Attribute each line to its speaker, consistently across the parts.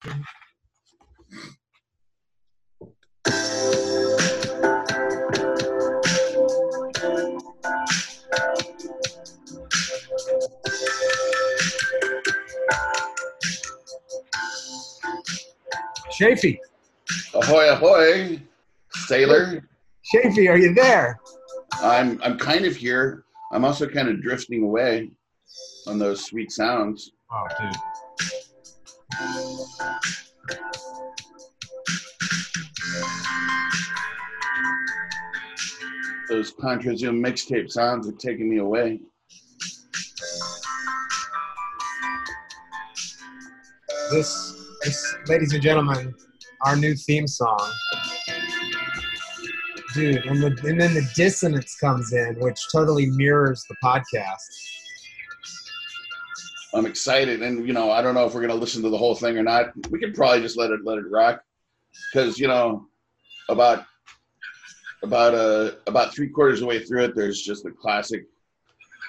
Speaker 1: Shafee,
Speaker 2: Ahoy, ahoy, sailor.
Speaker 1: Shafee, are you there?
Speaker 2: I'm I'm kind of here. I'm also kind of drifting away on those sweet sounds.
Speaker 1: Oh, dude.
Speaker 2: Those Contra mixtape sounds are taking me away.
Speaker 1: This, this, ladies and gentlemen, our new theme song. Dude, and, the, and then the dissonance comes in, which totally mirrors the podcast.
Speaker 2: I'm excited, and you know, I don't know if we're gonna listen to the whole thing or not. We can probably just let it let it rock, because you know, about about uh about three quarters of the way through it, there's just the classic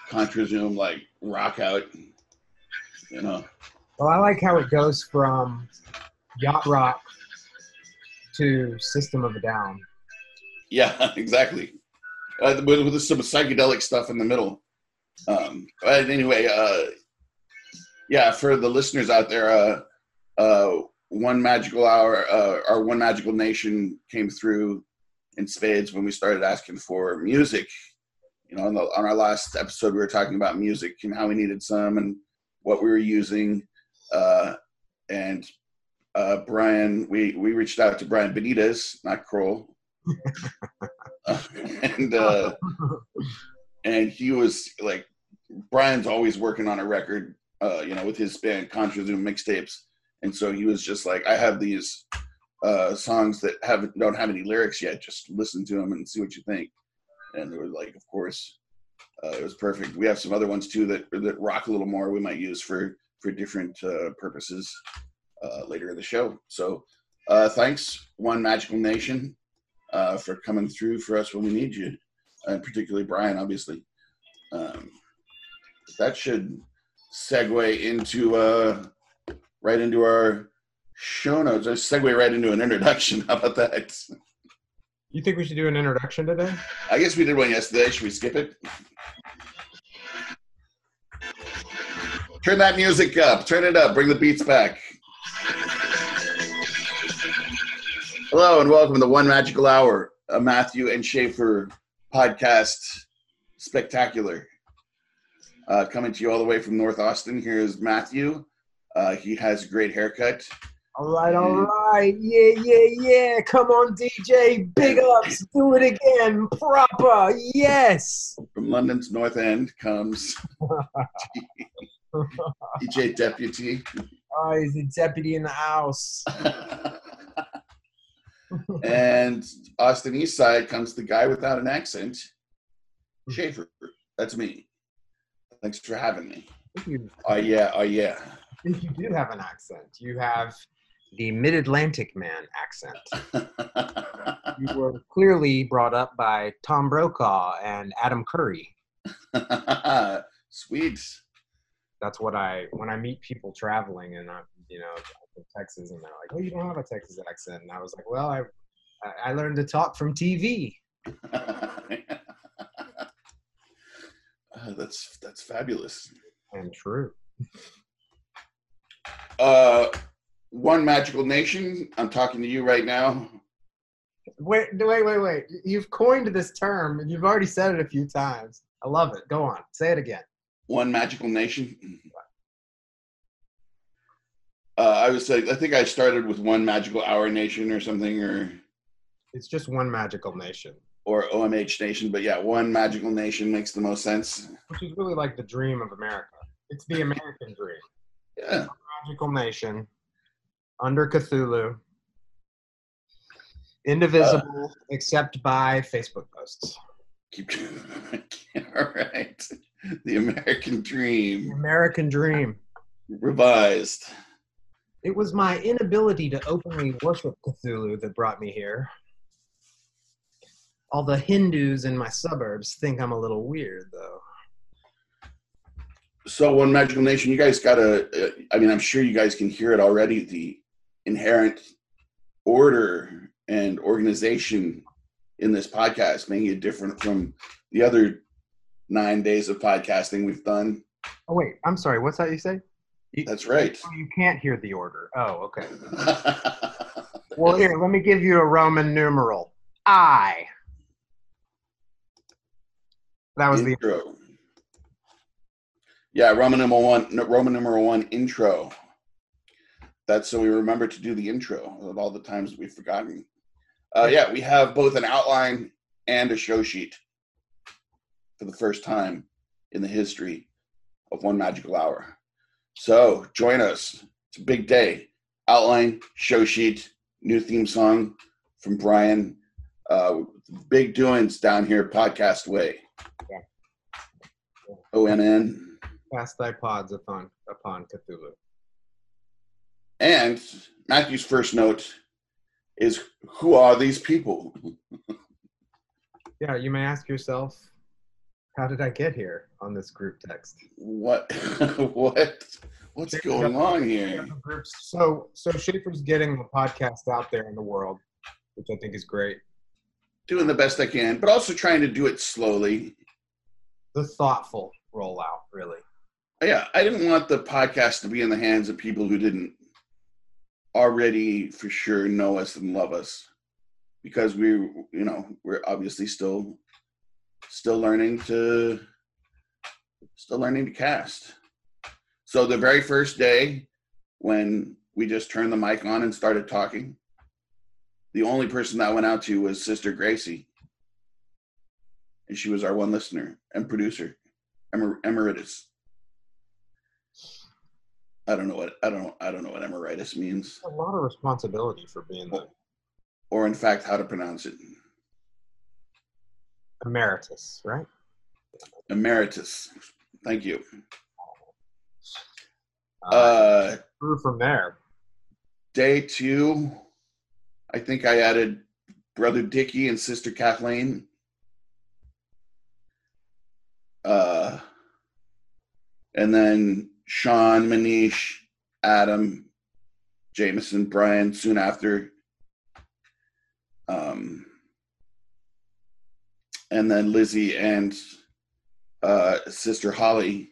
Speaker 2: Contra Zoom like rock out. You know,
Speaker 1: Well, I like how it goes from yacht rock to System of a Down.
Speaker 2: yeah, exactly. Uh, with, with some psychedelic stuff in the middle. Um, but anyway, uh, yeah, for the listeners out there, uh, uh, one magical hour, uh, our one magical nation came through in spades when we started asking for music. You know, on, the, on our last episode, we were talking about music and how we needed some and what we were using. Uh, and uh, Brian, we we reached out to Brian Benitez, not Kroll, and uh, and he was like, Brian's always working on a record, uh, you know, with his band Contra Zoom mixtapes, and so he was just like, I have these uh, songs that haven't don't have any lyrics yet. Just listen to them and see what you think. And it was like, of course, uh, it was perfect. We have some other ones too that that rock a little more. We might use for for different uh, purposes uh, later in the show. So, uh, thanks, One Magical Nation, for coming through for us when we need you, and particularly Brian, obviously. Um, that should segue into uh, right into our show notes. I segue right into an introduction. How about that?
Speaker 1: You think we should do an introduction today?
Speaker 2: I guess we did one yesterday. Should we skip it? Turn that music up. Turn it up. Bring the beats back. Hello and welcome to the One Magical Hour, a Matthew and Schaefer podcast spectacular. Uh, coming to you all the way from North Austin. Here is Matthew. Uh, he has a great haircut.
Speaker 1: All right, all right. Yeah, yeah, yeah. Come on, DJ. Big ups. Do it again. Proper. Yes.
Speaker 2: From London's North End comes DJ Deputy.
Speaker 1: Oh, he's the deputy in the house.
Speaker 2: and Austin East Side comes the guy without an accent, Schaefer. That's me. Thanks for having me. Oh yeah, oh yeah.
Speaker 1: you do have an accent. You have the Mid Atlantic man accent. You were clearly brought up by Tom Brokaw and Adam Curry.
Speaker 2: Sweet.
Speaker 1: That's what I when I meet people traveling and I'm you know in Texas and they're like, oh, you don't have a Texas accent, and I was like, well, I I- I learned to talk from TV.
Speaker 2: Uh, that's that's fabulous.
Speaker 1: And true.
Speaker 2: Uh, one magical nation. I'm talking to you right now.
Speaker 1: Wait, wait, wait, wait. You've coined this term. and You've already said it a few times. I love it. Go on. Say it again.
Speaker 2: One magical nation. Uh, I was like, I think I started with one magical hour nation or something, or
Speaker 1: It's just one magical nation,
Speaker 2: or OMH nation. But yeah, one magical nation makes the most sense.
Speaker 1: which is really like the dream of America. It's the American dream.
Speaker 2: Yeah.
Speaker 1: Magical nation under Cthulhu, indivisible uh. except by Facebook posts.
Speaker 2: Keep. All right. The American
Speaker 1: The
Speaker 2: dream
Speaker 1: American dream.
Speaker 2: revised.
Speaker 1: It was my inability to openly worship Cthulhu that brought me here. All the Hindus in my suburbs think I'm a little weird, though.
Speaker 2: So, on magical nation. You guys got to. Uh, I mean, I'm sure you guys can hear it already. The inherent order and organization in this podcast, making it different from the other nine days of podcasting we've done.
Speaker 1: Oh wait, I'm sorry. What's that you say? You,
Speaker 2: That's right.
Speaker 1: Oh, you can't hear the order. Oh, okay. well, here, let me give you a Roman numeral. I. That was the
Speaker 2: intro.
Speaker 1: the
Speaker 2: Yeah, Roman number one. Roman number one intro. That's so we remember to do the intro of all the times we've forgotten. Uh, yeah, we have both an outline and a show sheet for the first time in the history of One Magical Hour. So join us. It's a big day. Outline, show sheet, new theme song from Brian. Uh, big doings down here, podcast way.
Speaker 1: Yeah.
Speaker 2: ONN.
Speaker 1: Cast thy pods upon upon Cthulhu.
Speaker 2: And Matthew's first note is who are these people?
Speaker 1: yeah, you may ask yourself, how did I get here on this group text?
Speaker 2: What what what's going on here?
Speaker 1: So so Schaefer's getting the podcast out there in the world, which I think is great.
Speaker 2: Doing the best I can, but also trying to do it slowly.
Speaker 1: The thoughtful rollout, really.
Speaker 2: Yeah, I didn't want the podcast to be in the hands of people who didn't already for sure know us and love us because we you know we're obviously still still learning to still learning to cast so the very first day when we just turned the mic on and started talking the only person that went out to was sister gracie and she was our one listener and producer Emer- emeritus I don't know what I don't I don't know what emeritus means.
Speaker 1: A lot of responsibility for being the
Speaker 2: or in fact how to pronounce it.
Speaker 1: Emeritus, right?
Speaker 2: Emeritus. Thank you.
Speaker 1: Uh,
Speaker 2: Uh
Speaker 1: from there.
Speaker 2: day two, I think I added brother Dickie and sister Kathleen. Uh and then Sean, Manish, Adam, Jameson, Brian soon after. Um, and then Lizzie and uh, sister Holly.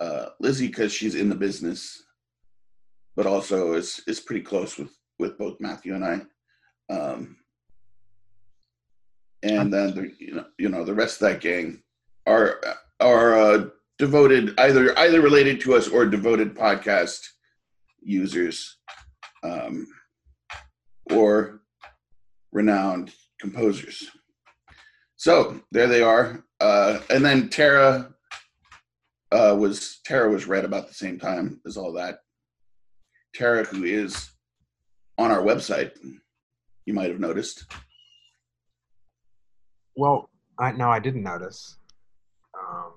Speaker 2: Uh, Lizzie, because she's in the business, but also is is pretty close with with both Matthew and I. Um, and then the you know you know the rest of that gang are are uh, devoted either either related to us or devoted podcast users um, or renowned composers. So there they are. Uh, and then tara uh, was tara was read about the same time as all that. Tara who is on our website you might have noticed
Speaker 1: Well, I no, I didn't notice. Um,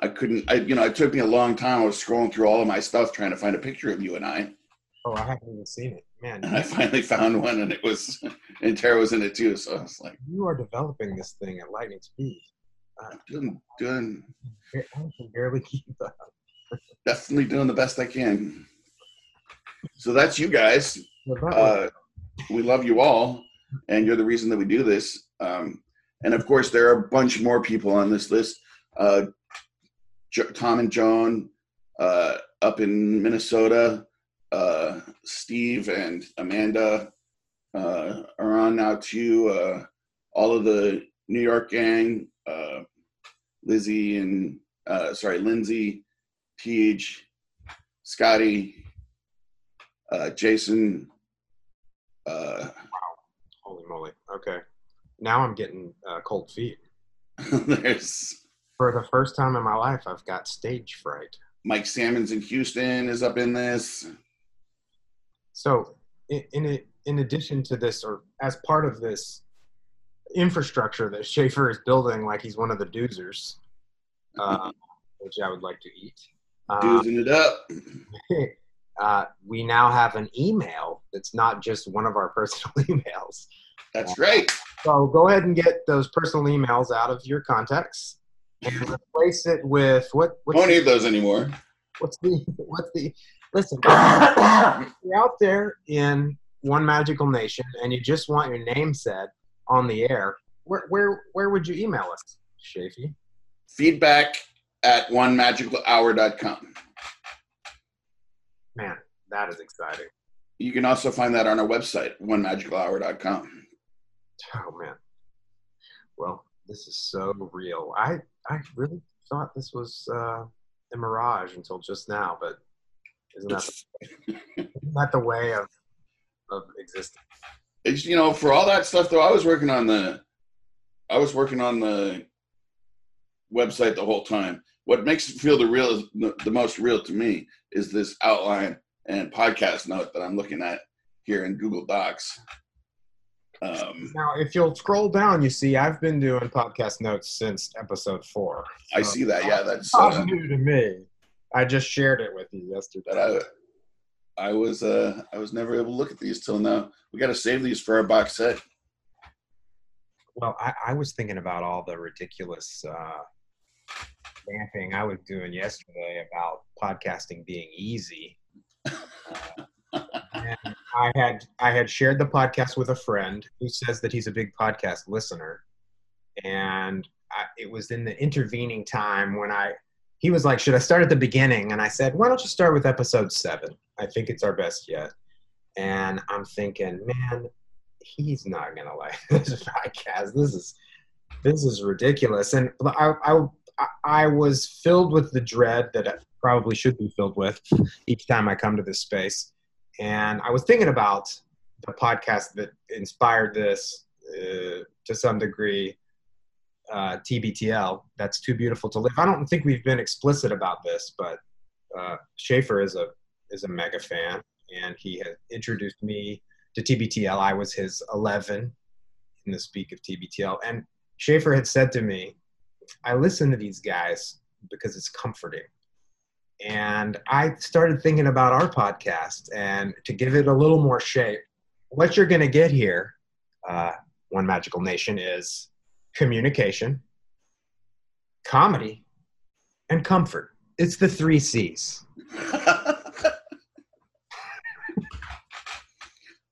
Speaker 2: I couldn't. I you know it took me a long time. I was scrolling through all of my stuff trying to find a picture of you and I,
Speaker 1: oh, I haven't even seen it, man.
Speaker 2: and I finally found one, and it was and Tara was in it too. So I was like,
Speaker 1: You are developing this thing at lightning speed. Uh,
Speaker 2: doing doing
Speaker 1: I can barely keep up.
Speaker 2: definitely doing the best I can. So that's you guys.
Speaker 1: Well, that was-
Speaker 2: Uh, we love you all, and you're the reason that we do this. Um, and of course, there are a bunch more people on this list. Uh, jo- Tom and Joan uh, up in Minnesota. Uh, Steve and Amanda uh, are on now too. Uh, all of the New York gang. Uh, Lizzie and uh, sorry, Lindsay, Tej, Scotty, uh, Jason. Uh,
Speaker 1: holy moly. Okay. Now I'm getting uh, cold feet.
Speaker 2: there's
Speaker 1: For the first time in my life, I've got stage fright.
Speaker 2: Mike Salmons in Houston is up in this.
Speaker 1: So, in in, in addition to this, or as part of this infrastructure that Schaefer is building, like he's one of the doozers, uh, which I would like to eat. Uh,
Speaker 2: Doozing it up.
Speaker 1: Uh, we now have an email that's not just one of our personal emails.
Speaker 2: That's right.
Speaker 1: So go ahead and get those personal emails out of your contacts and replace it with what? What's
Speaker 2: Won't
Speaker 1: the,
Speaker 2: need those anymore.
Speaker 1: what's the what's the Listen, you're out there in one magical nation and you just want your name said on the air. Where where where would you email us, Shafee?
Speaker 2: Feedback at onemagicalhour.com.
Speaker 1: Man, that is exciting.
Speaker 2: You can also find that on our website, onemagicalhour.com.
Speaker 1: Oh man. Well, this is so real. I I really thought this was uh, a mirage until just now, but isn't that isn't that the way of of existence?
Speaker 2: It's you know, for all that stuff though, I was working on the I was working on the website the whole time. What makes it feel the real the most real to me is this outline and podcast note that I'm looking at here in Google Docs.
Speaker 1: Um, now, if you'll scroll down, you see I've been doing podcast notes since episode four.
Speaker 2: So I see that. Yeah, that's
Speaker 1: uh, new to me. I just shared it with you yesterday.
Speaker 2: I, I was uh, I was never able to look at these till now. We got to save these for our box set.
Speaker 1: Well, I, I was thinking about all the ridiculous uh, vamping I was doing yesterday about podcasting being easy. Uh, and I had I had shared the podcast with a friend who says that he's a big podcast listener, and I, it was in the intervening time when I he was like, "Should I start at the beginning?" And I said, "Why don't you start with episode seven? I think it's our best yet." And I'm thinking, man, he's not gonna like this podcast. This is this is ridiculous. And I, I I was filled with the dread that I probably should be filled with each time I come to this space. And I was thinking about the podcast that inspired this uh, to some degree, uh, TBTL. That's too beautiful to live. I don't think we've been explicit about this, but uh, Schaefer is a is a mega fan, and he has introduced me to TBTL. I was his 11 in the speak of TBTL, and Schaefer had said to me, "I listen to these guys because it's comforting." And I started thinking about our podcast and to give it a little more shape. What you're going to get here, uh, One Magical Nation, is communication, comedy, and comfort. It's the three C's.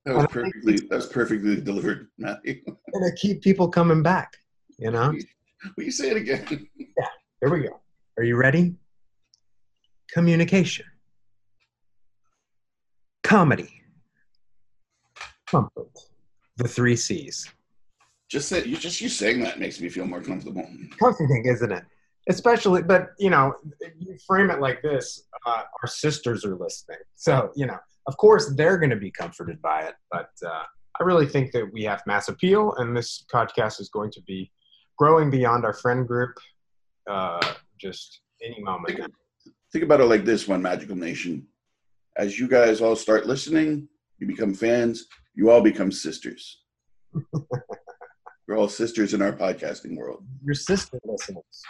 Speaker 2: that was perfectly that was perfectly delivered, Matthew.
Speaker 1: And I keep people coming back, you know?
Speaker 2: Will you say it again?
Speaker 1: Yeah, here we go. Are you ready? communication, comedy, comfort, the three C's.
Speaker 2: Just say you just you saying that makes me feel more comfortable.
Speaker 1: Comforting, isn't it? Especially, but you know, you frame it like this: uh, our sisters are listening, so you know, of course, they're going to be comforted by it. But uh, I really think that we have mass appeal, and this podcast is going to be growing beyond our friend group. Uh, just any moment.
Speaker 2: Think, think about it like this one magical nation. As you guys all start listening you become fans you all become sisters. We're all sisters in our podcasting world.
Speaker 1: Your sister listeners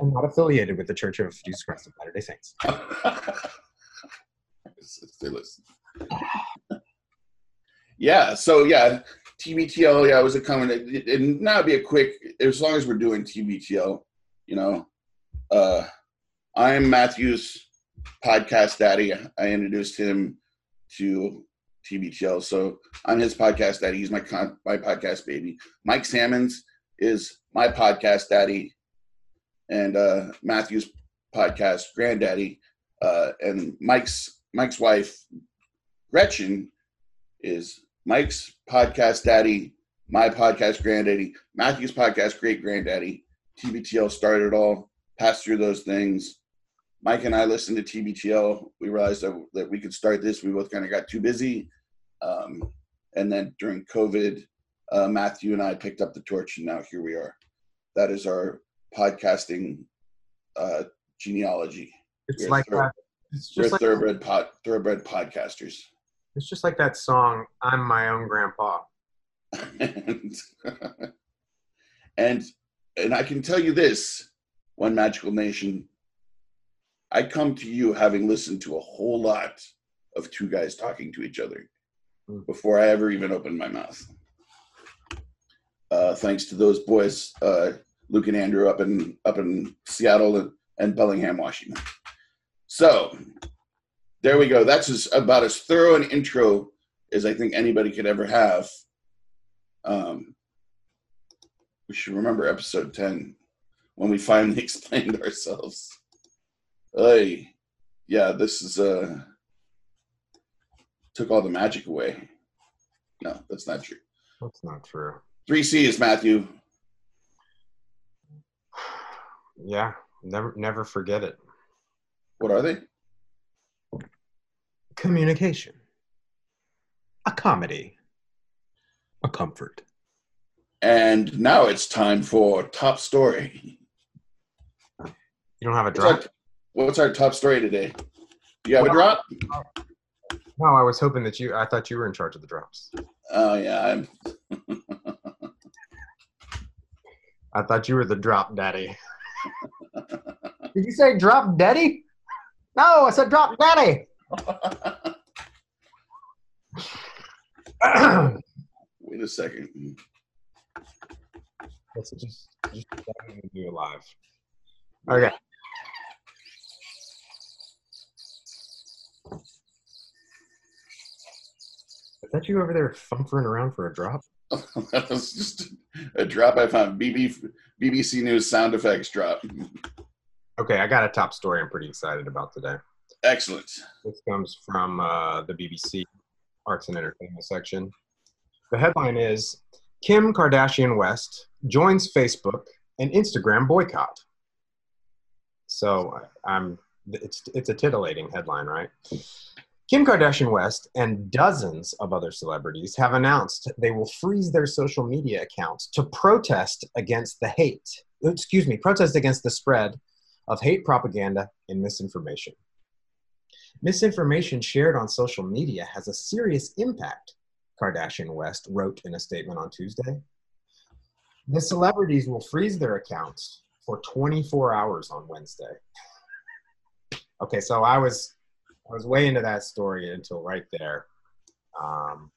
Speaker 1: i'm not affiliated with the church of jesus christ of latter day saints
Speaker 2: they listen yeah so yeah tbtl yeah I was a comment and now be a quick as long as we're doing tbtl you know uh I'm Matthew's podcast daddy. I introduced him to TBTL, so I'm his podcast daddy. He's my con- my podcast baby. Mike Salmons is my podcast daddy, and uh, Matthew's podcast granddaddy. Uh, and Mike's Mike's wife Gretchen is Mike's podcast daddy, my podcast granddaddy, Matthew's podcast great granddaddy. TBTL started it all, passed through those things, Mike and I listened to TBTL. We realized that, that we could start this. We both kind of got too busy. Um, and then during COVID, uh, Matthew and I picked up the torch, and now here we are. That is our podcasting uh, genealogy.
Speaker 1: It's we're like that. It's just
Speaker 2: we're
Speaker 1: like
Speaker 2: thoroughbred pod, thoroughbred podcasters.
Speaker 1: It's just like that song, "I'm My Own Grandpa."
Speaker 2: and, and and I can tell you this: one magical nation I come to you having listened to a whole lot of two guys talking to each other hmm. before I ever even opened my mouth. Uh, thanks to those boys, uh, Luke and Andrew up in up in Seattle and, and Bellingham, Washington. So, there we go. That's as, about as thorough an intro as I think anybody could ever have. Um, we should remember episode 10 when we finally explained ourselves. Hey, yeah, this is uh took all the magic away. No, that's not true.
Speaker 1: That's not true.
Speaker 2: Three C's, Matthew.
Speaker 1: Yeah, never never forget it.
Speaker 2: What are they?
Speaker 1: Communication. A comedy. A comfort.
Speaker 2: And now it's time for top story.
Speaker 1: You don't have a
Speaker 2: What's
Speaker 1: drop?
Speaker 2: our, what's our top story today? You have a drop?
Speaker 1: No, I was hoping that you. I thought you were in charge of the drops.
Speaker 2: Oh yeah, I'm
Speaker 1: I thought you were the drop daddy. Did you say drop daddy? No, I said drop daddy.
Speaker 2: Wait a second.
Speaker 1: Let's just just do it live. Okay. Is that you over there fumbling around for a drop?
Speaker 2: that was just a drop I found. BB, BBC News sound effects drop.
Speaker 1: Okay, I got a top story I'm pretty excited about today.
Speaker 2: Excellent.
Speaker 1: This comes from uh, the BBC Arts and Entertainment section. The headline is Kim Kardashian West joins Facebook and Instagram boycott. So I'm it's it's a titillating headline, right? Kim Kardashian West and dozens of other celebrities have announced they will freeze their social media accounts to protest against the hate, excuse me, protest against the spread of hate propaganda and misinformation. Misinformation shared on social media has a serious impact, Kardashian West wrote in a statement on Tuesday. The celebrities will freeze their accounts for 24 hours on Wednesday. Okay, so I was I was way into that story until right there. Um,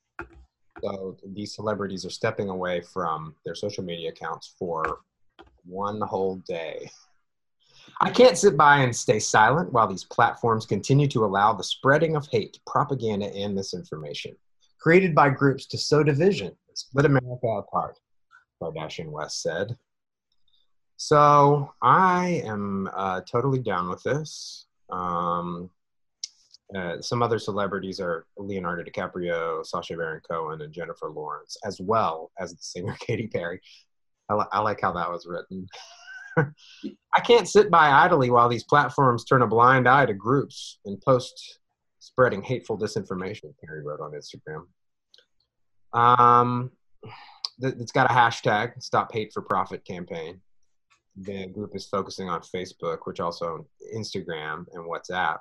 Speaker 1: so these celebrities are stepping away from their social media accounts for one whole day. I can't sit by and stay silent while these platforms continue to allow the spreading of hate, propaganda, and misinformation created by groups to sow division, split America apart, Kardashian West said. So I am uh, totally down with this. Um, uh, some other celebrities are Leonardo DiCaprio, Sacha Baron Cohen, and Jennifer Lawrence, as well as the singer Katy Perry. I, li- I like how that was written. I can't sit by idly while these platforms turn a blind eye to groups and post spreading hateful disinformation, Perry wrote on Instagram. Um, th- it's got a hashtag, Stop Hate for Profit campaign. The group is focusing on Facebook, which also Instagram and WhatsApp.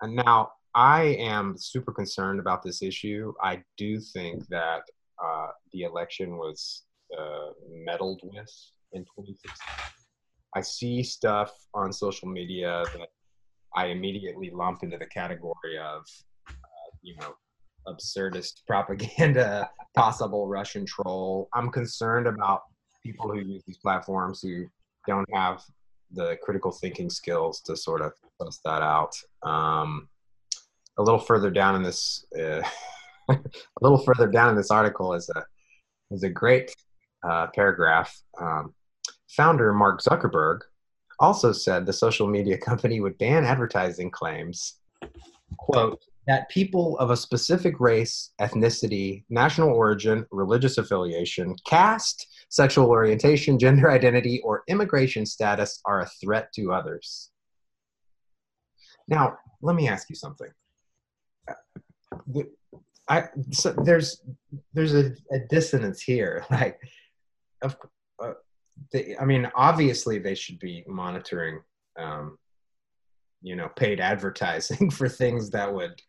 Speaker 1: And now I am super concerned about this issue. I do think that uh, the election was uh, meddled with in 2016. I see stuff on social media that I immediately lump into the category of, uh, you know, absurdist propaganda, possible Russian troll. I'm concerned about people who use these platforms who don't have the critical thinking skills to sort of suss that out. Um, a little further down in this, uh, a little further down in this article is a is a great uh, paragraph. Um, founder Mark Zuckerberg also said the social media company would ban advertising claims, quote, that people of a specific race, ethnicity, national origin, religious affiliation, caste, sexual orientation, gender identity, or immigration status are a threat to others. Now, let me ask you something. I, so there's there's a, a dissonance here. Like, of, they, I mean, obviously they should be monitoring, um, you know, paid advertising for things that would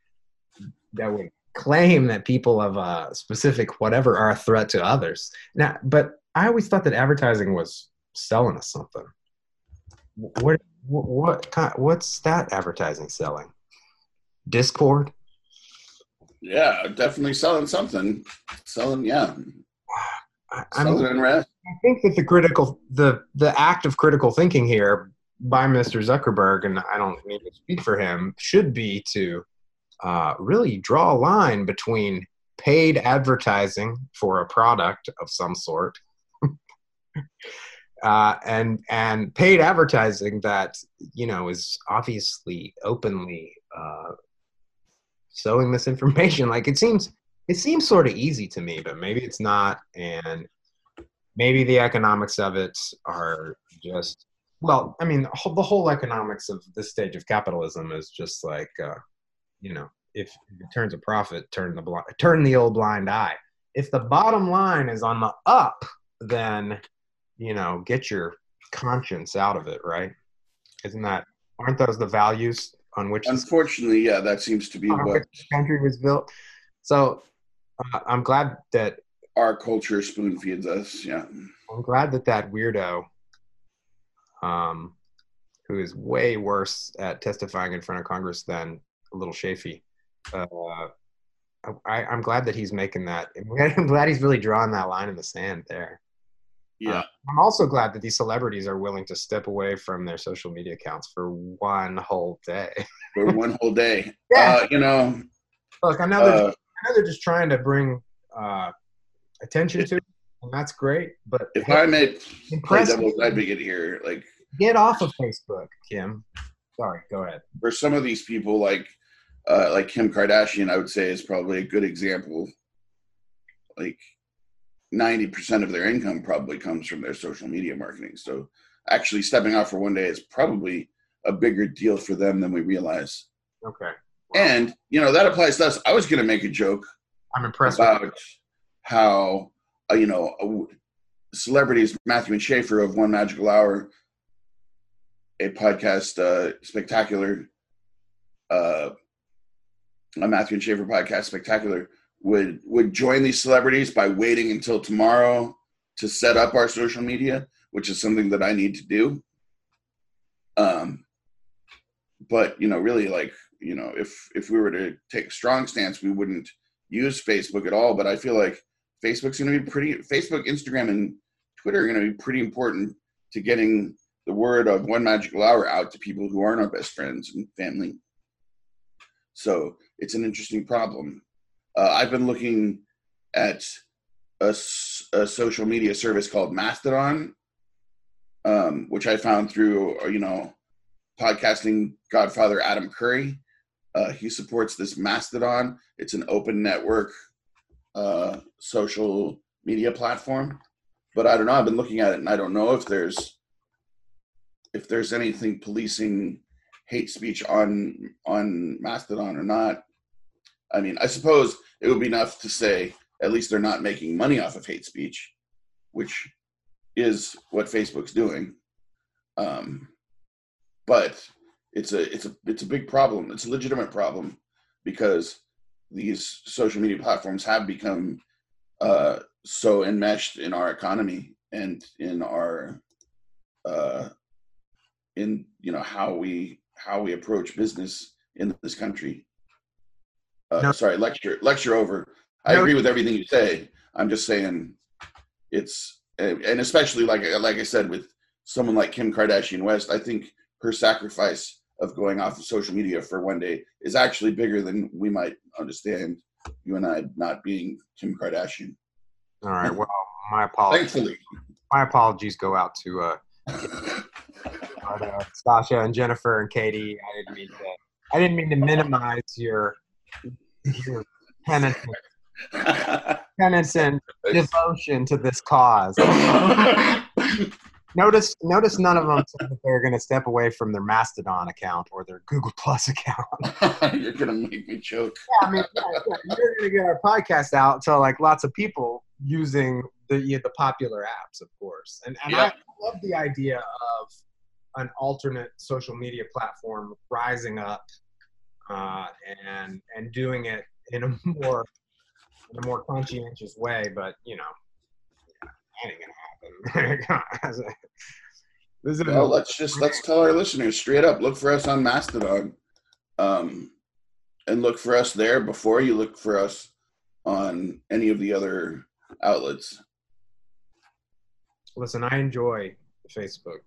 Speaker 1: that would claim that people of a specific whatever are a threat to others. Now, but I always thought that advertising was selling us something. What what, what kind, what's that advertising selling? Discord.
Speaker 2: Yeah, definitely selling something. Selling, yeah.
Speaker 1: I, I'm,
Speaker 2: Selling unrest.
Speaker 1: I think that the critical the the act of critical thinking here by Mr. Zuckerberg, and I don't need to speak for him, should be to uh, really draw a line between paid advertising for a product of some sort uh, and and paid advertising that you know is obviously openly uh, sowing misinformation. Like it seems it seems sort of easy to me, but maybe it's not, and maybe the economics of it are just well. I mean, the whole economics of this stage of capitalism is just like uh, you know, if it turns a profit, turn the blind, turn the old blind eye. If the bottom line is on the up, then you know, get your conscience out of it, right? Isn't that aren't those the values on which
Speaker 2: unfortunately yeah that seems to be what
Speaker 1: the country was built so uh, i'm glad that
Speaker 2: our culture spoon feeds us yeah
Speaker 1: i'm glad that that weirdo um who is way worse at testifying in front of congress than a little Chafee uh I, i'm glad that he's making that i'm glad he's really drawing that line in the sand there
Speaker 2: yeah. Uh,
Speaker 1: I'm also glad that these celebrities are willing to step away from their social media accounts for one whole day.
Speaker 2: for one whole day. Yeah. Uh, you know.
Speaker 1: Look, I know, they're, uh, just, I know they're just trying to bring uh, attention to and that's great. But
Speaker 2: if hey, I may play devil's advocate here, like
Speaker 1: get off of Facebook, Kim. Sorry, go ahead.
Speaker 2: For some of these people, like uh, like Kim Kardashian, I would say is probably a good example. Like 90% of their income probably comes from their social media marketing. So actually stepping out for one day is probably a bigger deal for them than we realize.
Speaker 1: Okay.
Speaker 2: Wow. And, you know, that applies to us. I was going to make a joke.
Speaker 1: I'm impressed
Speaker 2: about how, uh, you know, celebrities, Matthew and Schaefer of One Magical Hour, a podcast uh, spectacular, uh, a Matthew and Schaefer podcast spectacular would would join these celebrities by waiting until tomorrow to set up our social media, which is something that I need to do. Um, but you know, really, like you know, if if we were to take a strong stance, we wouldn't use Facebook at all. But I feel like Facebook's going to be pretty. Facebook, Instagram, and Twitter are going to be pretty important to getting the word of one magical hour out to people who aren't our best friends and family. So it's an interesting problem. Uh, I've been looking at a, a, social media service called Mastodon, um, which I found through, uh, you know, podcasting godfather Adam Curry. Uh, he supports this Mastodon. It's an open network uh, social media platform. But I don't know. I've been looking at it, and I don't know if there's if there's anything policing hate speech on on Mastodon or not. I mean, I suppose it would be enough to say at least they're not making money off of hate speech, which is what Facebook's doing. Um, but it's a it's a it's a big problem. It's a legitimate problem because these social media platforms have become uh, so enmeshed in our economy and in our uh, in you know how we how we approach business in this country uh, no. Sorry, lecture lecture over. I no. agree with everything you say. I'm just saying, it's and especially like like I said with someone like Kim Kardashian West, I think her sacrifice of going off of social media for one day is actually bigger than we might understand. You and I not being Kim Kardashian.
Speaker 1: All right. Well, my apologies.
Speaker 2: Thankfully,
Speaker 1: my apologies go out to uh, uh, Sacha and Jennifer and Katy. I didn't mean to. I didn't mean to minimize your your penance, penance and devotion to this cause. notice, notice none of them said that they're going to step away from their Mastodon account or their Google Plus account.
Speaker 2: you're going to make me choke.
Speaker 1: Yeah, I mean, yeah, yeah. you're going to get our podcast out to like lots of people using the you know, the popular apps, of course. And and yeah. I love the idea of an alternate social media platform rising up uh, and and doing it in a more in a more conscientious way. But you know, that ain't gonna happen.
Speaker 2: well, let's just let's tell our listeners straight up: look for us on Mastodon, um, and look for us there before you look for us on any of the other outlets.
Speaker 1: Listen, I enjoy Facebook.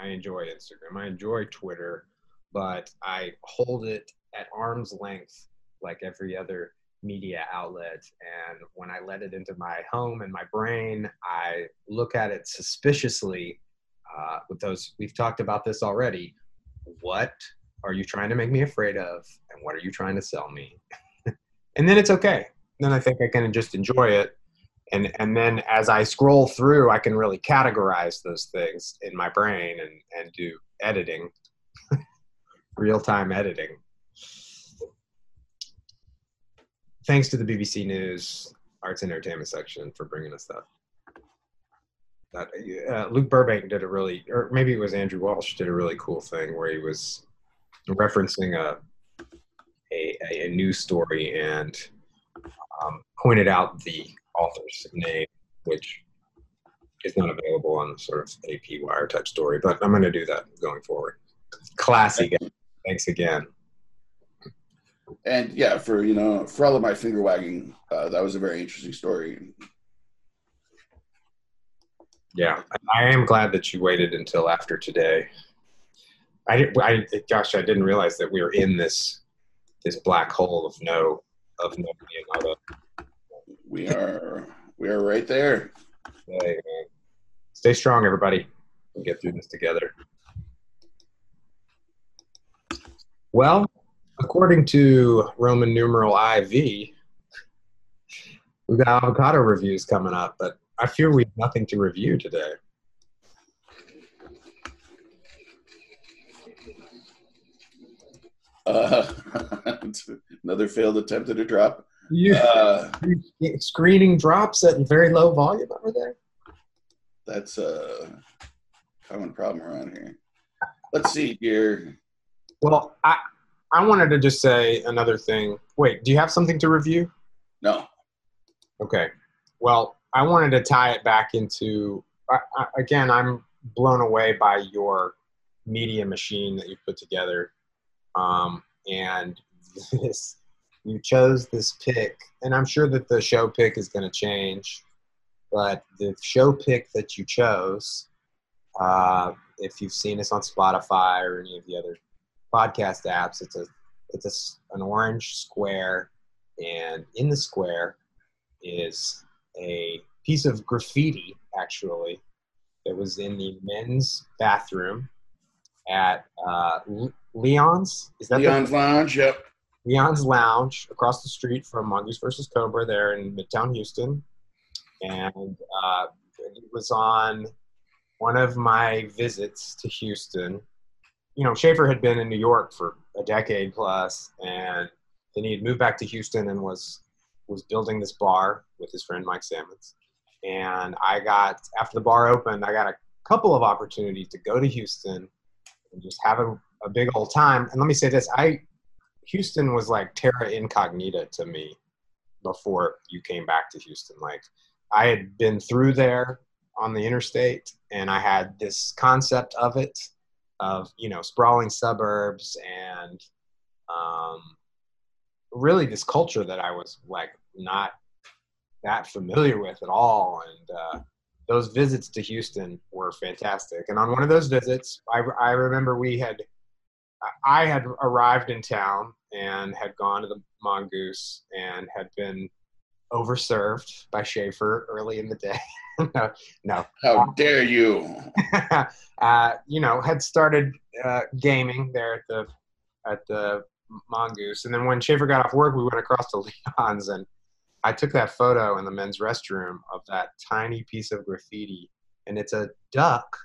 Speaker 1: I enjoy Instagram. I enjoy Twitter, but I hold it at arm's length like every other media outlet. And when I let it into my home and my brain, I look at it suspiciously. Uh, with those, we've talked about this already. What are you trying to make me afraid of? And what are you trying to sell me? and then it's okay. Then I think I can just enjoy it. And, and then as I scroll through, I can really categorize those things in my brain and, and do editing, real time editing thanks to the BBC News Arts and Entertainment section for bringing us that. That uh, Luke Burbank did a really, or maybe it was Andrew Walsh did a really cool thing where he was referencing a a, a news story and um, pointed out the author's name, which is not available on sort of AP Wire type story. But I'm going to do that going forward. Classy. Thanks again
Speaker 2: and yeah, for you know, for all of my finger wagging, uh, that was a very interesting story.
Speaker 1: Yeah, I am glad that you waited until after today. I, I gosh, I didn't realize that we were in this this black hole of no of no Leonardo.
Speaker 2: We are we are right there. Hey,
Speaker 1: Stay strong, everybody. We'll get through this together. Well, according to Roman numeral IV, we've got avocado reviews coming up, but I fear we have nothing to review today.
Speaker 2: Uh, another failed attempt at a drop.
Speaker 1: You uh, screening drops at very low volume over there.
Speaker 2: That's a common problem around here. Let's see here.
Speaker 1: Well, I I wanted to just say another thing. Wait, do you have something to review?
Speaker 2: No.
Speaker 1: Okay. Well, I wanted to tie it back into I, I, again. I'm blown away by your media machine that you put together, um, and this. You chose this pick, and I'm sure that the show pick is going to change. But the show pick that you chose, uh, if you've seen us on Spotify or any of the other podcast apps. It's a it's a, an orange square, and in the square is a piece of graffiti actually that was in the men's bathroom at uh, Leon's.
Speaker 2: Is that Leon's the, Lounge? Yep.
Speaker 1: Leon's Lounge across the street from Mongoose versus Cobra there in Midtown Houston, and uh, it was on one of my visits to Houston you know, Schaefer had been in New York for a decade plus, and then he had moved back to Houston and was was building this bar with his friend Mike Sammons. And I got after the bar opened, I got a couple of opportunities to go to Houston and just have a, a big old time. And let me say this: I Houston was like terra incognita to me before you came back to Houston. Like I had been through there on the interstate, and I had this concept of it of you know sprawling suburbs and um, really this culture that I was like not that familiar with at all. And uh, those visits to Houston were fantastic. And on one of those visits, I, I remember we had I had arrived in town and had gone to the Mongoose and had been overserved by Schaefer early in the day. no, no.
Speaker 2: How dare you?
Speaker 1: uh, you know, had started uh, gaming there at the at the Mongoose, and then when Schaefer got off work, we went across to Leon's, and I took that photo in the men's restroom of that tiny piece of graffiti, and it's a duck.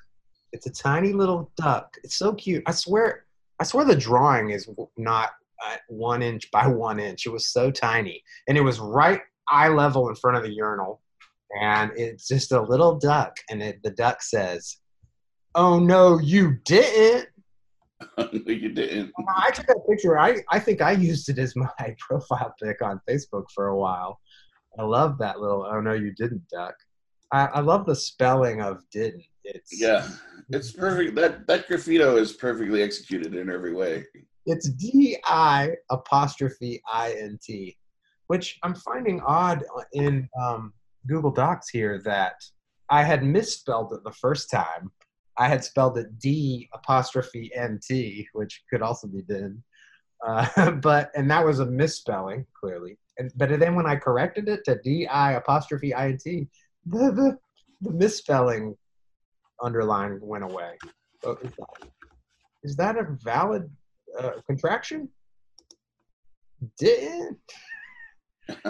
Speaker 1: It's a tiny little duck. It's so cute. I swear, I swear the drawing is not uh, one inch by one inch. It was so tiny, and it was right eye level in front of the urinal and it's just a little duck and it, the duck says oh no you didn't.
Speaker 2: No you didn't.
Speaker 1: I took that picture. I, I think i used it as my profile pic on facebook for a while. I love that little oh no you didn't duck. I, I love the spelling of didn't. It's
Speaker 2: yeah it's perfect that that graffito is perfectly executed in every way.
Speaker 1: It's d-i apostrophe i-n-t which i'm finding odd in um, Google Docs here that I had misspelled it the first time, I had spelled it D apostrophe N T, which could also be din. Uh, but and that was a misspelling clearly. And but then when I corrected it to D I apostrophe I N T, the, the the misspelling underline went away. So is, that, is that a valid uh, contraction? Did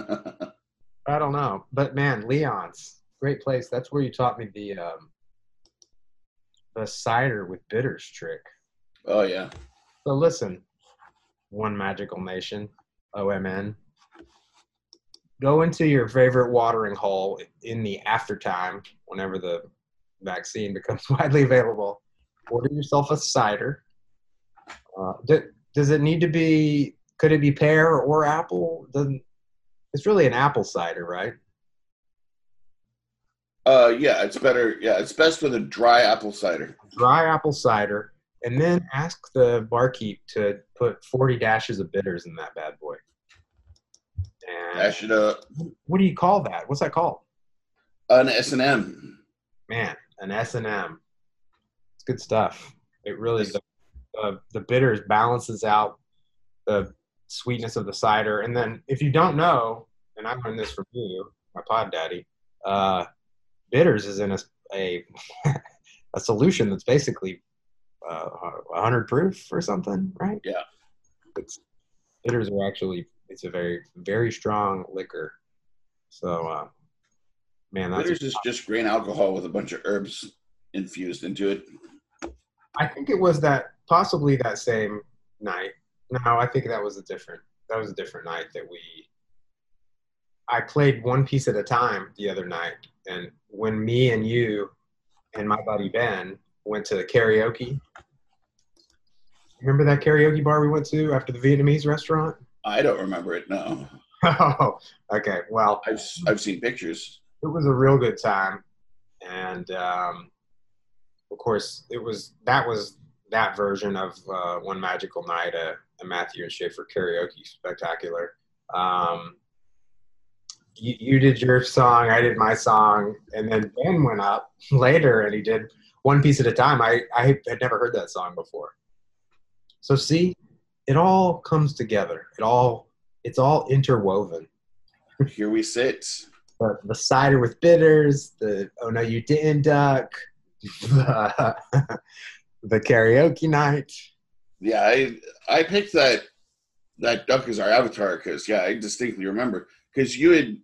Speaker 1: I don't know, but man, Leon's great place. That's where you taught me the um, the cider with bitters trick.
Speaker 2: Oh yeah.
Speaker 1: So listen, one magical nation, OMN. Go into your favorite watering hole in the aftertime, whenever the vaccine becomes widely available. Order yourself a cider. Uh, do, does it need to be? Could it be pear or apple? Doesn't it's really an apple cider, right?
Speaker 2: Uh, yeah, it's better. Yeah, it's best with a dry apple cider.
Speaker 1: Dry apple cider, and then ask the barkeep to put 40 dashes of bitters in that bad boy.
Speaker 2: And Dash it up.
Speaker 1: What do you call that? What's that called?
Speaker 2: An S and M.
Speaker 1: Man, an S and M. It's good stuff. It really the, uh, the bitters balances out the sweetness of the cider, and then if you don't know, and I learned this from you, my pod daddy, uh, bitters is in a a, a solution that's basically uh, 100 proof or something, right?
Speaker 2: Yeah.
Speaker 1: It's, bitters are actually it's a very very strong liquor. So, uh, man,
Speaker 2: that's bitters is just grain alcohol with a bunch of herbs infused into it.
Speaker 1: I think it was that possibly that same night. No, I think that was a different that was a different night that we I played one piece at a time the other night, and when me and you and my buddy Ben went to the karaoke. Remember that karaoke bar we went to after the Vietnamese restaurant?
Speaker 2: I don't remember it. No.
Speaker 1: oh, okay. Well,
Speaker 2: I've I've seen pictures.
Speaker 1: It was a real good time, and um, of course, it was that was that version of uh, One Magical Night, a, a Matthew and Schaefer karaoke spectacular. Um, you, you did your song, I did my song, and then Ben went up later and he did one piece at a time. I, I had never heard that song before. So see, it all comes together. It all it's all interwoven.
Speaker 2: Here we sit.
Speaker 1: The, the cider with bitters, the oh no you didn't duck, the, the karaoke night.
Speaker 2: Yeah, I I picked that that duck as our avatar because yeah, I distinctly remember because you had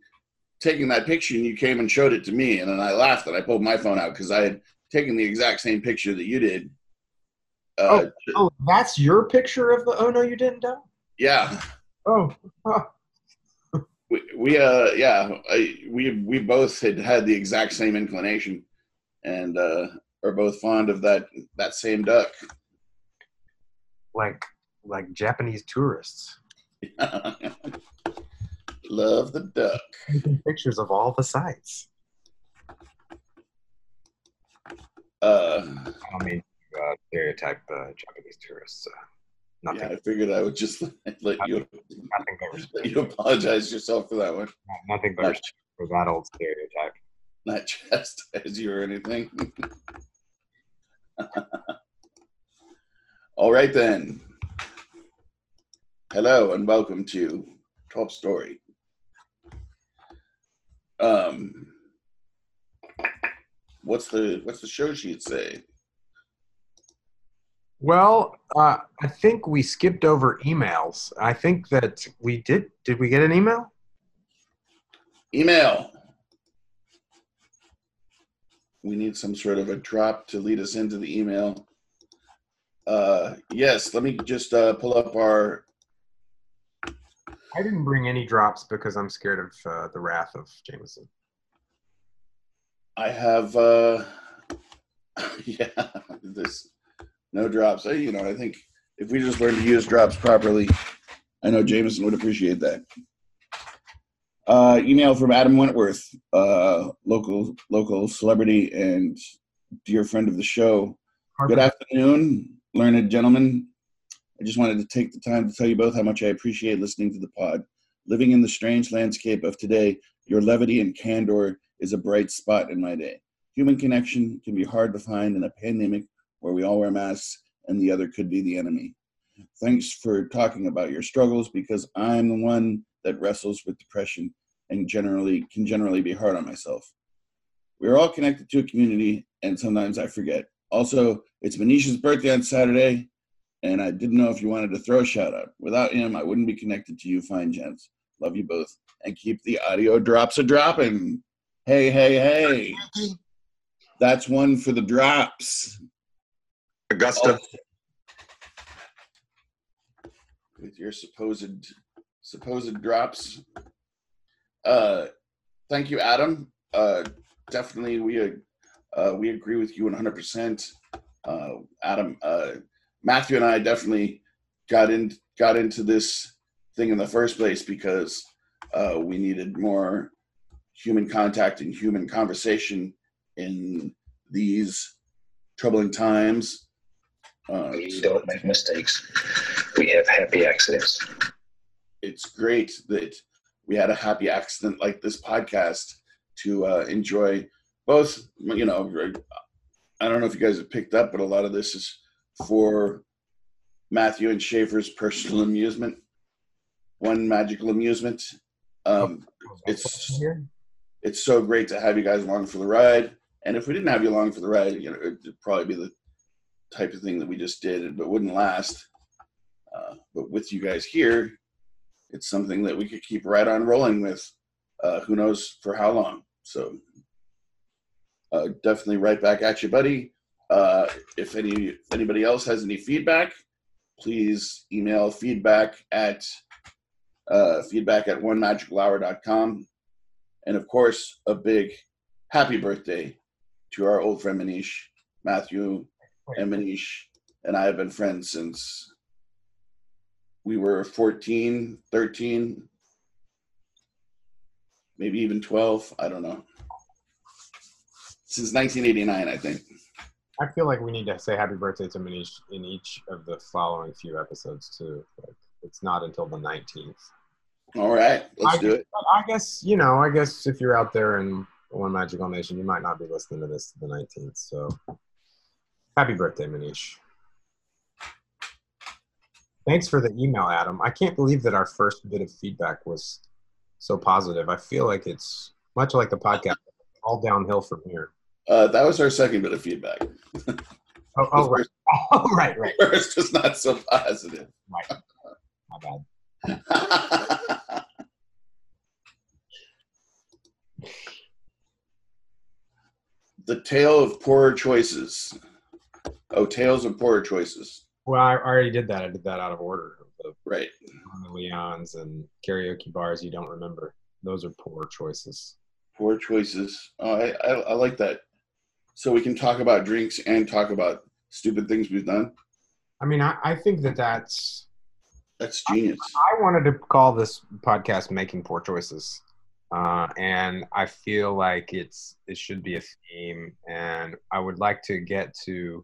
Speaker 2: taken that picture and you came and showed it to me, and then I laughed and I pulled my phone out because I had taken the exact same picture that you did.
Speaker 1: Uh, oh, oh, that's your picture of the oh no you didn't die.
Speaker 2: Yeah.
Speaker 1: Oh.
Speaker 2: We, we uh yeah I, we we both had had the exact same inclination, and uh, are both fond of that that same duck.
Speaker 1: Like like Japanese tourists.
Speaker 2: Love the duck.
Speaker 1: Taking pictures of all the sites.
Speaker 2: Uh,
Speaker 1: I mean, uh, stereotype uh, Japanese tourists. Uh,
Speaker 2: nothing. Yeah, I figured I would just let, you nothing but let you apologize yourself for that one.
Speaker 1: Nothing but for that old stereotype.
Speaker 2: Not as you or anything. All right then. Hello and welcome to Top Story. Um, what's the what's the show sheet say?
Speaker 1: Well, uh, I think we skipped over emails. I think that we did. Did we get an email?
Speaker 2: Email. We need some sort of a drop to lead us into the email. Uh, yes, let me just uh, pull up our
Speaker 1: I didn't bring any drops because I'm scared of uh, the wrath of Jameson.
Speaker 2: I have, uh, yeah, this no drops. I, you know, I think if we just learn to use drops properly, I know Jameson would appreciate that. Uh, email from Adam Wentworth, uh, local local celebrity and dear friend of the show. Good afternoon, learned gentlemen. I just wanted to take the time to tell you both how much I appreciate listening to the pod. Living in the strange landscape of today, your levity and candor is a bright spot in my day. Human connection can be hard to find in a pandemic where we all wear masks and the other could be the enemy. Thanks for talking about your struggles because I'm the one that wrestles with depression and generally can generally be hard on myself. We're all connected to a community and sometimes I forget. Also, it's Manish's birthday on Saturday and I didn't know if you wanted to throw a shout out. Without him, I wouldn't be connected to you fine gents. Love you both and keep the audio drops a dropping. Hey, hey, hey. That's one for the drops.
Speaker 3: Augusta.
Speaker 2: Oh. With your supposed supposed drops. Uh thank you, Adam. Uh definitely we uh we agree with you 100 percent uh Adam uh Matthew and I definitely got in got into this thing in the first place because uh, we needed more human contact and human conversation in these troubling times.
Speaker 3: Uh, we don't make mistakes. We have happy accidents.
Speaker 2: It's great that we had a happy accident like this podcast to uh, both. You know, I don't know if you guys have picked up, but a lot of this is for Matthew and Schaefer's personal amusement, one magical amusement. Um, it's it's so great to have you guys along for the ride. And if we didn't have you along for the ride, you know, it'd probably be the type of thing that we just did, but wouldn't last. Uh, but with you guys here, it's something that we could keep right on rolling with. Uh, who knows for how long? So uh, definitely right back at you, buddy. Uh, if any if anybody else has any feedback, please email feedback at uh, feedback at one hour.com. And of course, a big happy birthday to our old friend Manish, Matthew, and Manish and I have been friends since we were 14, 13, maybe even 12. I don't know. Since 1989, I think.
Speaker 1: I feel like we need to say happy birthday to Manish in each of the following few episodes too. Like it's not until the 19th.
Speaker 2: All right, let's
Speaker 1: I
Speaker 2: do it.
Speaker 1: I guess you know. I guess if you're out there in One Magical Nation, you might not be listening to this the 19th. So, happy birthday, Manish. Thanks for the email, Adam. I can't believe that our first bit of feedback was so positive. I feel like it's much like the podcast, all downhill from here.
Speaker 2: Uh, that was our second bit of feedback.
Speaker 1: Oh, oh right. Oh, right, right.
Speaker 2: First was not so positive.
Speaker 1: Right. My bad.
Speaker 2: the tale of poorer choices. Oh, tales of poorer choices.
Speaker 1: Well, I already did that. I did that out of order. The
Speaker 2: Right.
Speaker 1: Leons and karaoke bars you don't remember. Those are poor choices.
Speaker 2: Poor choices. Oh, I, I, I like that. So we can talk about drinks and talk about stupid things we've done.
Speaker 1: I mean, I, I think that that's.
Speaker 2: That's genius.
Speaker 1: I wanted to call this podcast "Making Poor Choices," uh, and I feel like it's it should be a theme. And I would like to get to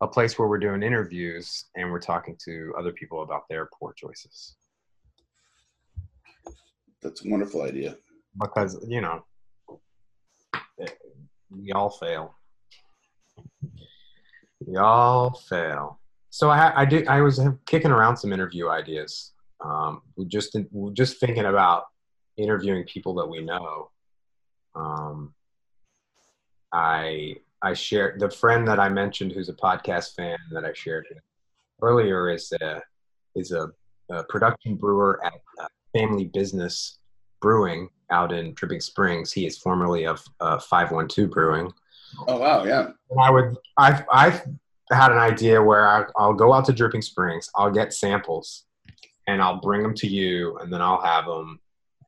Speaker 1: a place where we're doing interviews and we're talking to other people about their poor choices.
Speaker 2: That's a wonderful idea.
Speaker 1: Because you know, we all fail. We all fail. So I, I did. I was kicking around some interview ideas. Um, we just we just thinking about interviewing people that we know. Um, I I shared the friend that I mentioned who's a podcast fan that I shared earlier is a is a, a production brewer at Family Business Brewing out in Dripping Springs. He is formerly of uh, 512 Brewing.
Speaker 2: Oh wow, yeah.
Speaker 1: And I would I've I've had an idea where I, I'll go out to Dripping Springs, I'll get samples, and I'll bring them to you, and then I'll have them.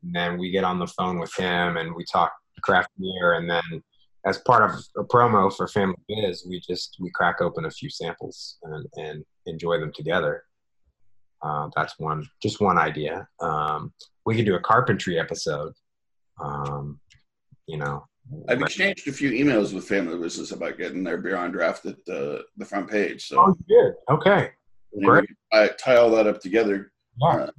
Speaker 1: And then we get on the phone with him and we talk craft beer, and then as part of a promo for Family Biz, we just we crack open a few samples and, and enjoy them together. Uh, that's one, just one idea. Um, we could do a carpentry episode. Um, you know,
Speaker 2: I've exchanged a few emails with Family Business about getting their beer on draft at the the front page. So
Speaker 1: oh, you did okay,
Speaker 2: maybe I tie all that up together.
Speaker 1: Yeah.
Speaker 2: Uh,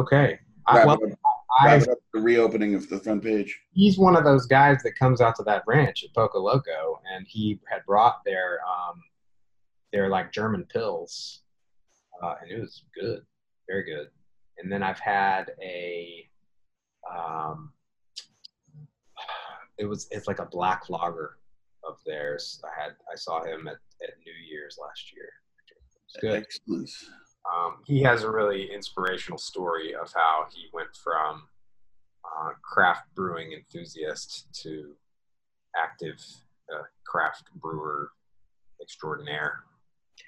Speaker 1: okay. I, well,
Speaker 2: it-
Speaker 1: I've,
Speaker 2: wrap it up the reopening of the front page.
Speaker 1: he's one of those guys that comes out to that ranch at Poco Loco, and he had brought their um, their like German pils, uh, and it was good, very good. And then I've had a, um, it was it's like a black lager of theirs. I had I saw him at, at New Year's last year. Good.
Speaker 2: Excellent.
Speaker 1: Um, he has a really inspirational story of how he went from uh, craft brewing enthusiast to active uh, craft brewer extraordinaire.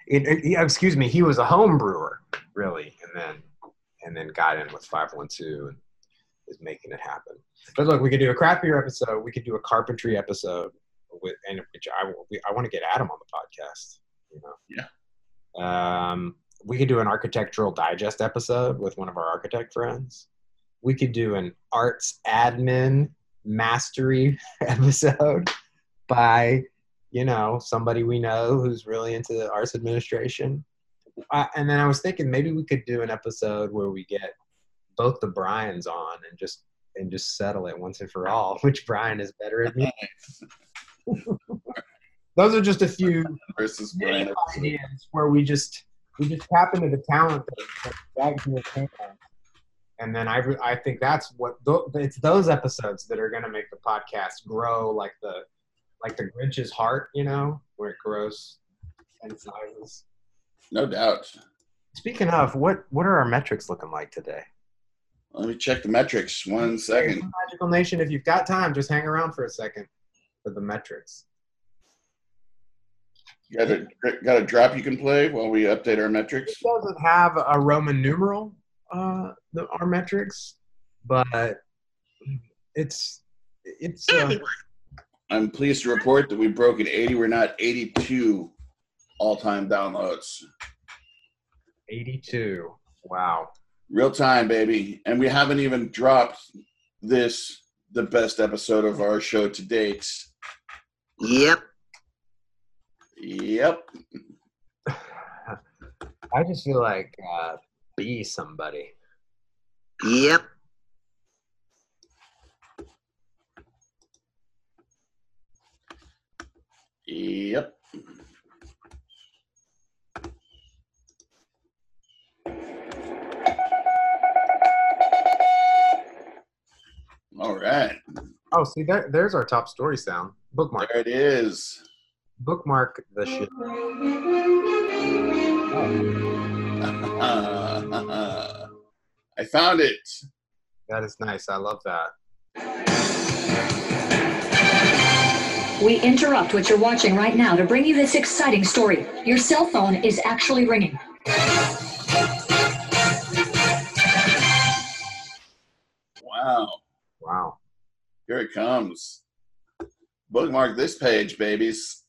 Speaker 1: It, it- yeah, excuse me, he was a home brewer, really, and then and then got in with 512 and is making it happen. But look, we could do a craft beer episode. We could do a carpentry episode with, and which I we, I want to get Adam on the podcast. You know. Yeah. Um, we could do an architectural digest episode with one of our architect friends. We could do an arts admin mastery episode by, you know, somebody we know who's really into arts administration. Uh, and then I was thinking maybe we could do an episode where we get both the Brian's on and just and just settle it once and for all. Which Brian is better at me? Those are just a few
Speaker 2: Versus Brian.
Speaker 1: ideas where we just we just tap into the talent that that here came from. And then I I think that's what th- it's those episodes that are going to make the podcast grow like the like the Grinch's heart, you know, where it grows and sizes.
Speaker 2: No doubt.
Speaker 1: Speaking of, what what are our metrics looking like today?
Speaker 2: Let me check the metrics. One second.
Speaker 1: Magical Nation, if you've got time, just hang around for a second for the metrics.
Speaker 2: You got a got a drop you can play while we update our metrics.
Speaker 1: It doesn't have a Roman numeral, uh, the, our metrics, but it's it's. Uh,
Speaker 2: I'm pleased to report that we broke at 80. We're not 82 all-time downloads.
Speaker 1: 82. Wow.
Speaker 2: Real time, baby. And we haven't even dropped this, the best episode of our show to date.
Speaker 4: Yep.
Speaker 2: Yep.
Speaker 1: I just feel like uh, be somebody.
Speaker 4: Yep.
Speaker 2: Yep. All right.
Speaker 1: Oh, see, there, there's our top story sound. Bookmark.
Speaker 2: There it is.
Speaker 1: Bookmark the shit.
Speaker 2: I found it.
Speaker 1: That is nice. I love that.
Speaker 5: We interrupt what you're watching right now to bring you this exciting story. Your cell phone is actually ringing.
Speaker 2: Wow.
Speaker 1: Wow.
Speaker 2: Here it comes. Bookmark this page, babies.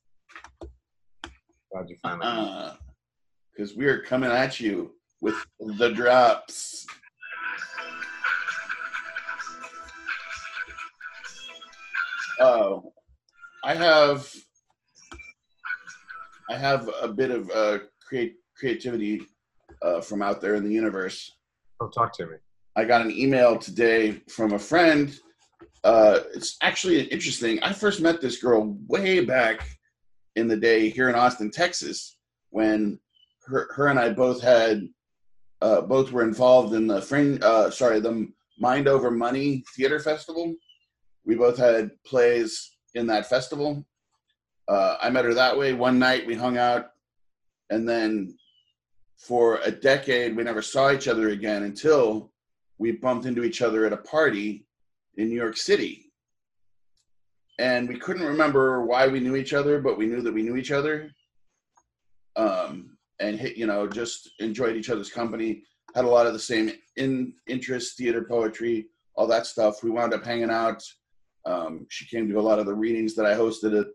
Speaker 1: Glad you found that.
Speaker 2: Because we are coming at you with the drops. Oh, I have, I have a bit of uh, create creativity uh, from out there in the universe.
Speaker 1: Oh, talk to me.
Speaker 2: I got an email today from a friend. Uh, it's actually interesting. I first met this girl way back in the day here in Austin, Texas, when her, her and I both had uh, both were involved in the fringe. Uh, sorry, the Mind Over Money Theater Festival. We both had plays in that festival. Uh, I met her that way. One night we hung out, and then for a decade we never saw each other again until we bumped into each other at a party in New York City. And we couldn't remember why we knew each other, but we knew that we knew each other. Um, and hit, you know, just enjoyed each other's company. Had a lot of the same in interest, theater, poetry, all that stuff. We wound up hanging out. Um, she came to a lot of the readings that I hosted at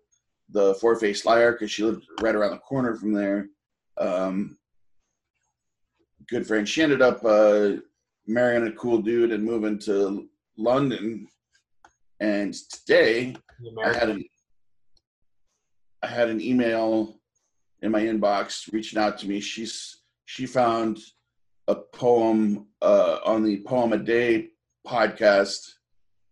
Speaker 2: the Four Faced Liar because she lived right around the corner from there. Um, good friend. She ended up uh, marrying a cool dude and moving to London. And today I had an I had an email in my inbox reaching out to me. She's she found a poem uh, on the poem a day podcast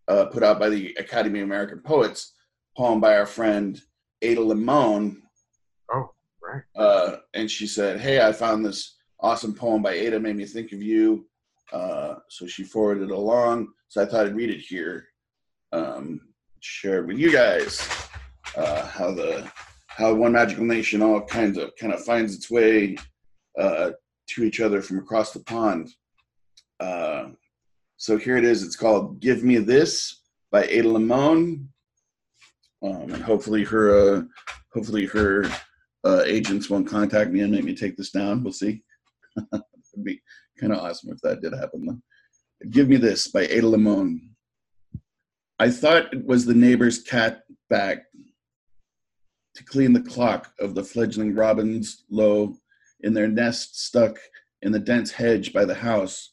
Speaker 2: uh, put out by the Academy of American Poets, poem by our friend Ada Limon.
Speaker 1: Oh, right.
Speaker 2: Uh, and she said, Hey, I found this awesome poem by Ada, made me think of you. Uh, so she forwarded along. So I thought I'd read it here, um, share it with you guys. Uh, how the how one magical nation all kinds of kind of finds its way uh, to each other from across the pond. Uh, so here it is. It's called "Give Me This" by Ada Limon, um, and hopefully her uh, hopefully her uh, agents won't contact me and make me take this down. We'll see. kind of awesome if that did happen. Though. Give Me This by Ada Limon. I thought it was the neighbor's cat back to clean the clock of the fledgling robins low in their nest stuck in the dense hedge by the house.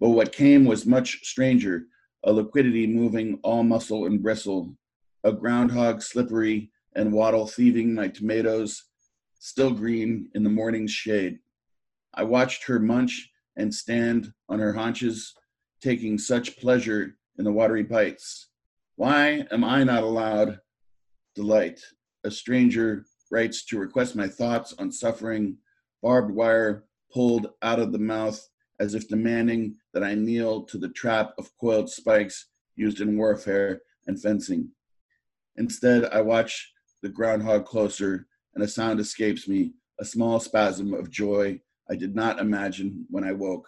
Speaker 2: But what came was much stranger a liquidity moving all muscle and bristle, a groundhog slippery and waddle thieving my tomatoes, still green in the morning's shade. I watched her munch and stand on her haunches, taking such pleasure in the watery bites. Why am I not allowed delight? A stranger writes to request my thoughts on suffering, barbed wire pulled out of the mouth as if demanding that I kneel to the trap of coiled spikes used in warfare and fencing. Instead, I watch the groundhog closer, and a sound escapes me, a small spasm of joy I did not imagine when I woke.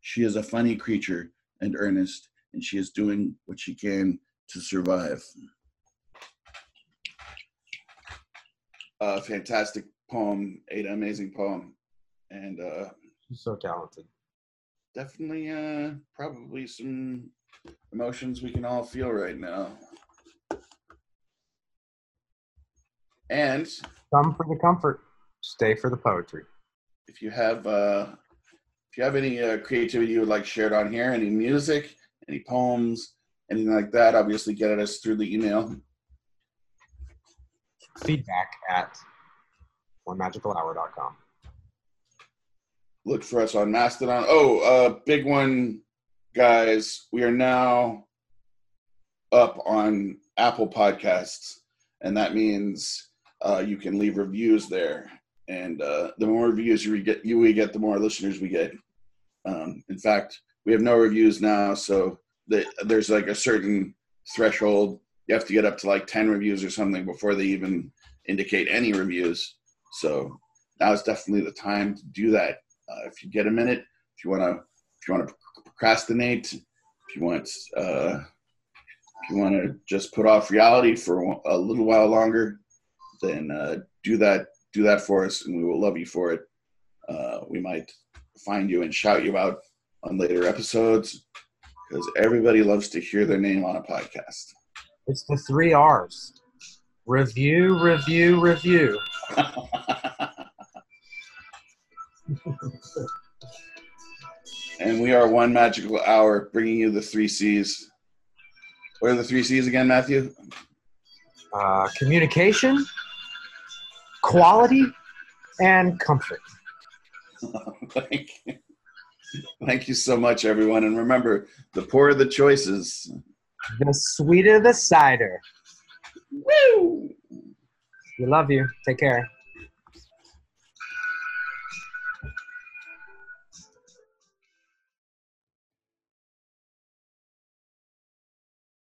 Speaker 2: She is a funny creature and earnest, and she is doing what she can to survive. A fantastic poem, Ada, amazing poem, and uh,
Speaker 1: She's so talented.
Speaker 2: definitely uh, probably some emotions we can all feel right now. And
Speaker 1: Come for the comfort, stay for the poetry.
Speaker 2: If you have uh, if you have any uh, creativity you would like shared on here, any music, any poems, anything like that, obviously get at us through the email.
Speaker 1: Feedback at onemagicalhour.com.
Speaker 2: look for us on Mastodon. Oh, uh, big one, guys. We are now up on Apple Podcasts, and that means uh, you can leave reviews there. And uh, the more reviews get, we get, the more listeners we get. Um, in fact, we have no reviews now, so the, there's like a certain threshold. You have to get up to like ten reviews or something before they even indicate any reviews. So now is definitely the time to do that. Uh, if you get a minute, if you want to, if you want to procrastinate, if you want, uh, if you want to just put off reality for a little while longer, then uh, do that. Do that for us, and we will love you for it. Uh, we might find you and shout you out on later episodes because everybody loves to hear their name on a podcast.
Speaker 1: It's the three R's review, review, review.
Speaker 2: and we are one magical hour bringing you the three C's. What are the three C's again, Matthew?
Speaker 1: Uh, communication, quality, and comfort.
Speaker 2: Thank you. Thank you so much, everyone. And remember, the poorer the choices.
Speaker 1: The sweeter the cider.
Speaker 2: Woo!
Speaker 1: We love you. Take care.